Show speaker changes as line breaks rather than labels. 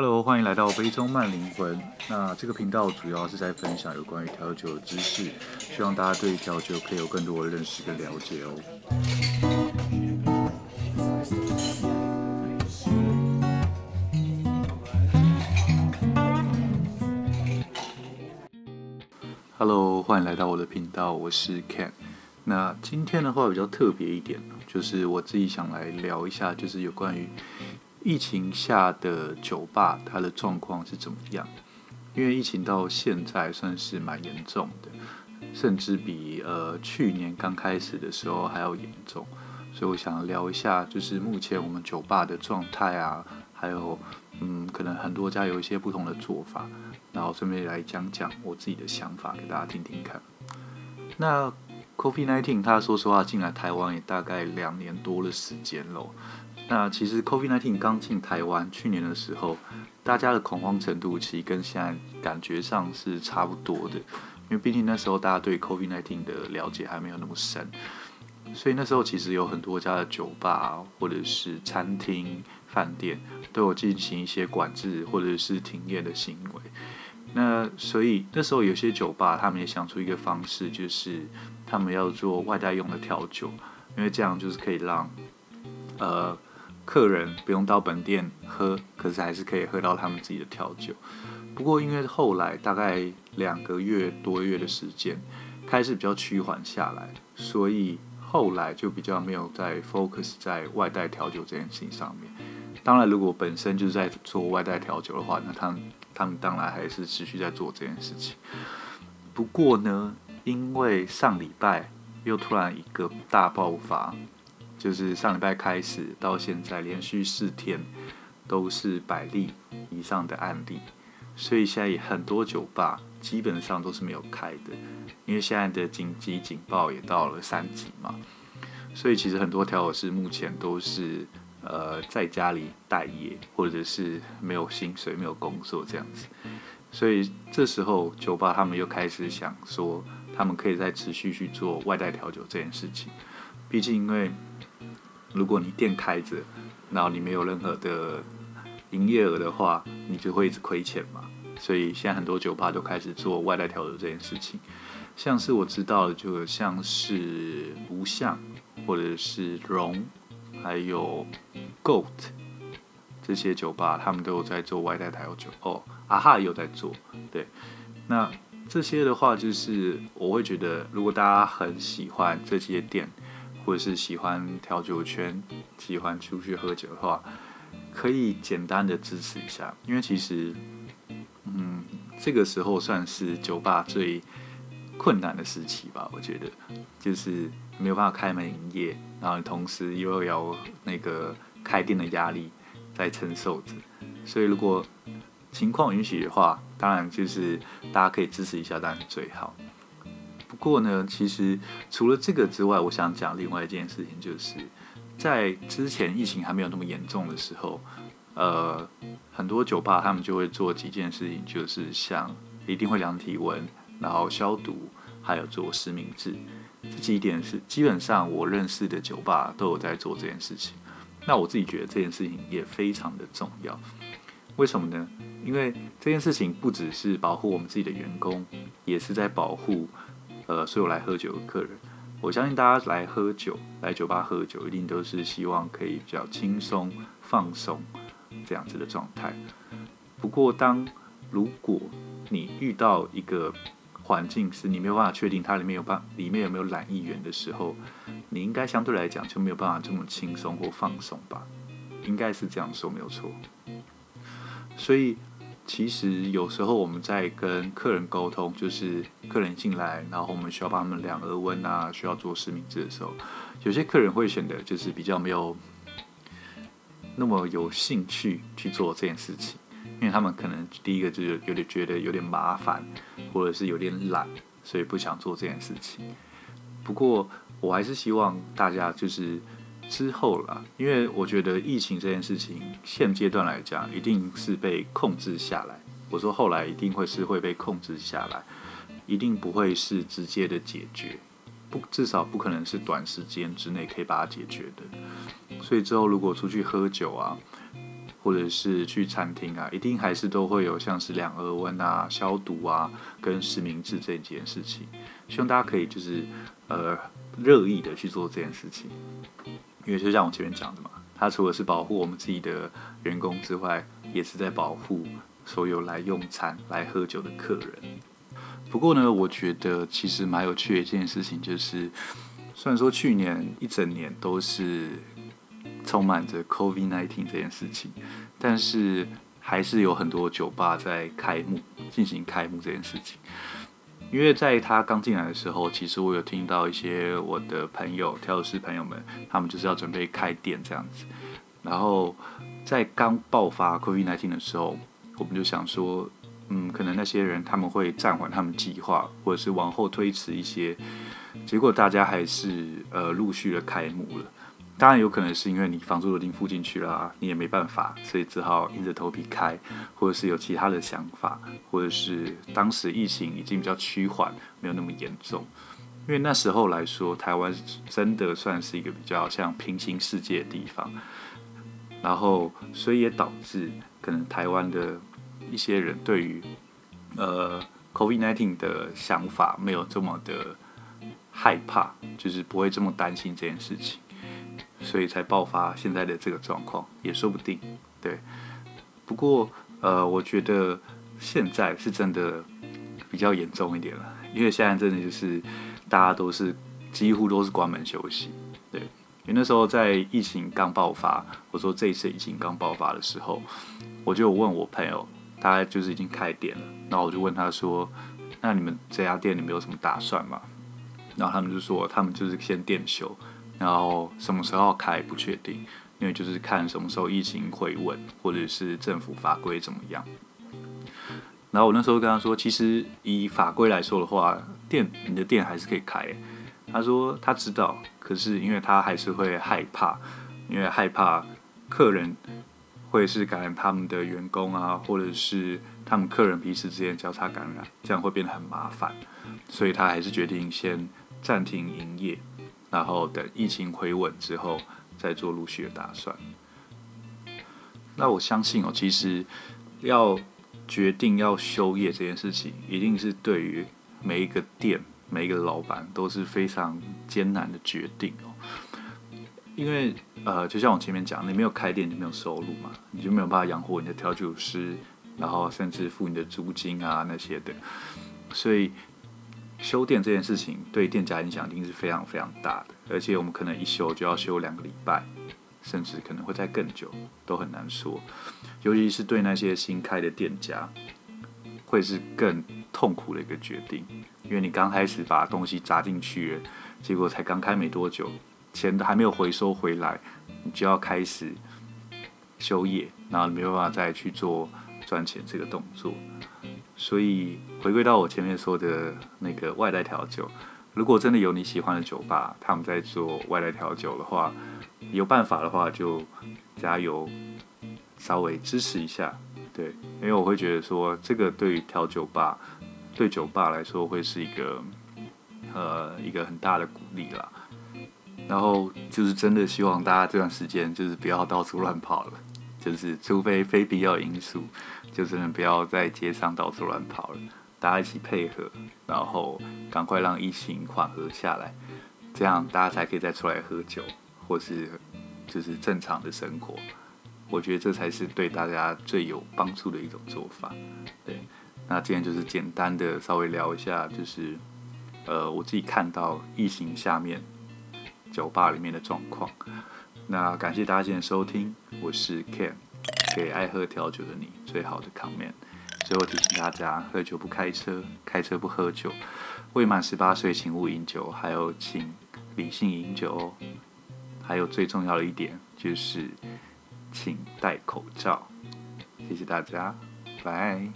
Hello，欢迎来到杯中慢灵魂。那这个频道主要是在分享有关于调酒的知识，希望大家对调酒可以有更多的认识跟了解哦。Hello，欢迎来到我的频道，我是 Ken。那今天的话比较特别一点，就是我自己想来聊一下，就是有关于。疫情下的酒吧，它的状况是怎么样？因为疫情到现在算是蛮严重的，甚至比呃去年刚开始的时候还要严重。所以我想聊一下，就是目前我们酒吧的状态啊，还有嗯，可能很多家有一些不同的做法，然后顺便来讲讲我自己的想法给大家听听看。那 COVID-19，它说实话进来台湾也大概两年多的时间喽。那其实 COVID-19 刚进台湾，去年的时候，大家的恐慌程度其实跟现在感觉上是差不多的，因为毕竟那时候大家对 COVID-19 的了解还没有那么深，所以那时候其实有很多家的酒吧或者是餐厅、饭店都有进行一些管制或者是停业的行为。那所以那时候有些酒吧他们也想出一个方式，就是他们要做外带用的调酒，因为这样就是可以让呃。客人不用到本店喝，可是还是可以喝到他们自己的调酒。不过因为后来大概两个月多月的时间，开始比较趋缓下来，所以后来就比较没有在 focus 在外带调酒这件事情上面。当然，如果本身就是在做外带调酒的话，那他们他们当然还是持续在做这件事情。不过呢，因为上礼拜又突然一个大爆发。就是上礼拜开始到现在，连续四天都是百例以上的案例，所以现在很多酒吧基本上都是没有开的，因为现在的紧急警报也到了三级嘛，所以其实很多调酒师目前都是呃在家里待业，或者是没有薪水、没有工作这样子，所以这时候酒吧他们又开始想说，他们可以再持续去做外带调酒这件事情，毕竟因为。如果你店开着，然后你没有任何的营业额的话，你就会一直亏钱嘛。所以现在很多酒吧都开始做外带调酒这件事情。像是我知道的，就像是无相，或者是龙，还有 Goat 这些酒吧，他们都有在做外带调酒。哦，啊哈也有在做。对，那这些的话，就是我会觉得，如果大家很喜欢这些店。或者是喜欢调酒圈，喜欢出去喝酒的话，可以简单的支持一下，因为其实，嗯，这个时候算是酒吧最困难的时期吧。我觉得，就是没有办法开门营业，然后同时又要那个开店的压力在承受着，所以如果情况允许的话，当然就是大家可以支持一下，当然最好。不过呢，其实除了这个之外，我想讲另外一件事情，就是在之前疫情还没有那么严重的时候，呃，很多酒吧他们就会做几件事情，就是像一定会量体温，然后消毒，还有做实名制。这几点是基本上我认识的酒吧都有在做这件事情。那我自己觉得这件事情也非常的重要。为什么呢？因为这件事情不只是保护我们自己的员工，也是在保护。呃，所有来喝酒的客人，我相信大家来喝酒，来酒吧喝酒，一定都是希望可以比较轻松、放松这样子的状态。不过，当如果你遇到一个环境是你没有办法确定它里面有办里面有没有懒议员的时候，你应该相对来讲就没有办法这么轻松或放松吧？应该是这样说没有错。所以。其实有时候我们在跟客人沟通，就是客人进来，然后我们需要帮他们量额温啊，需要做实名制的时候，有些客人会选择就是比较没有那么有兴趣去做这件事情，因为他们可能第一个就是有点觉得有点麻烦，或者是有点懒，所以不想做这件事情。不过我还是希望大家就是。之后啦，因为我觉得疫情这件事情，现阶段来讲，一定是被控制下来。我说后来一定会是会被控制下来，一定不会是直接的解决，不，至少不可能是短时间之内可以把它解决的。所以之后如果出去喝酒啊，或者是去餐厅啊，一定还是都会有像是量额温啊、消毒啊、跟实名制这件事情。希望大家可以就是呃热意的去做这件事情，因为就像我前面讲的嘛，它除了是保护我们自己的员工之外，也是在保护所有来用餐、来喝酒的客人。不过呢，我觉得其实蛮有趣的一件事情就是，虽然说去年一整年都是。充满着 COVID-19 这件事情，但是还是有很多酒吧在开幕，进行开幕这件事情。因为在他刚进来的时候，其实我有听到一些我的朋友、调酒师朋友们，他们就是要准备开店这样子。然后在刚爆发 COVID-19 的时候，我们就想说，嗯，可能那些人他们会暂缓他们计划，或者是往后推迟一些。结果大家还是呃陆续的开幕了。当然有可能是因为你房租都已经付进去了啊，你也没办法，所以只好硬着头皮开，或者是有其他的想法，或者是当时疫情已经比较趋缓，没有那么严重。因为那时候来说，台湾真的算是一个比较像平行世界的地方，然后所以也导致可能台湾的一些人对于呃 COVID-19 的想法没有这么的害怕，就是不会这么担心这件事情。所以才爆发现在的这个状况，也说不定。对，不过呃，我觉得现在是真的比较严重一点了，因为现在真的就是大家都是几乎都是关门休息。对，因为那时候在疫情刚爆发，我说这一次疫情刚爆发的时候，我就问我朋友，他就是已经开店了，然后我就问他说：“那你们这家店你们有什么打算吗？”然后他们就说，他们就是先店休。然后什么时候开不确定，因为就是看什么时候疫情回稳，或者是政府法规怎么样。然后我那时候跟他说，其实以法规来说的话，店你的店还是可以开。他说他知道，可是因为他还是会害怕，因为害怕客人会是感染他们的员工啊，或者是他们客人彼此之间交叉感染，这样会变得很麻烦，所以他还是决定先暂停营业。然后等疫情回稳之后，再做陆续的打算。那我相信哦，其实要决定要休业这件事情，一定是对于每一个店、每一个老板都是非常艰难的决定哦。因为呃，就像我前面讲，你没有开店，你没有收入嘛，你就没有办法养活你的调酒师，然后甚至付你的租金啊那些的，所以。修店这件事情对店家影响一定是非常非常大的，而且我们可能一修就要修两个礼拜，甚至可能会再更久，都很难说。尤其是对那些新开的店家，会是更痛苦的一个决定，因为你刚开始把东西砸进去，结果才刚开没多久，钱都还没有回收回来，你就要开始休业，然后没有办法再去做赚钱这个动作。所以回归到我前面说的那个外带调酒，如果真的有你喜欢的酒吧，他们在做外带调酒的话，有办法的话就加油，稍微支持一下，对，因为我会觉得说这个对于调酒吧，对酒吧来说会是一个呃一个很大的鼓励啦。然后就是真的希望大家这段时间就是不要到处乱跑了。就是，除非非必要因素，就真的不要在街上到处乱跑了。大家一起配合，然后赶快让疫情缓和下来，这样大家才可以再出来喝酒，或是就是正常的生活。我觉得这才是对大家最有帮助的一种做法。对，那今天就是简单的稍微聊一下，就是呃，我自己看到疫情下面酒吧里面的状况。那感谢大家今天收听，我是 Ken，给爱喝调酒的你最好的 comment。最后提醒大家，喝酒不开车，开车不喝酒，未满十八岁请勿饮酒，还有请理性饮酒哦。还有最重要的一点就是，请戴口罩。谢谢大家，拜。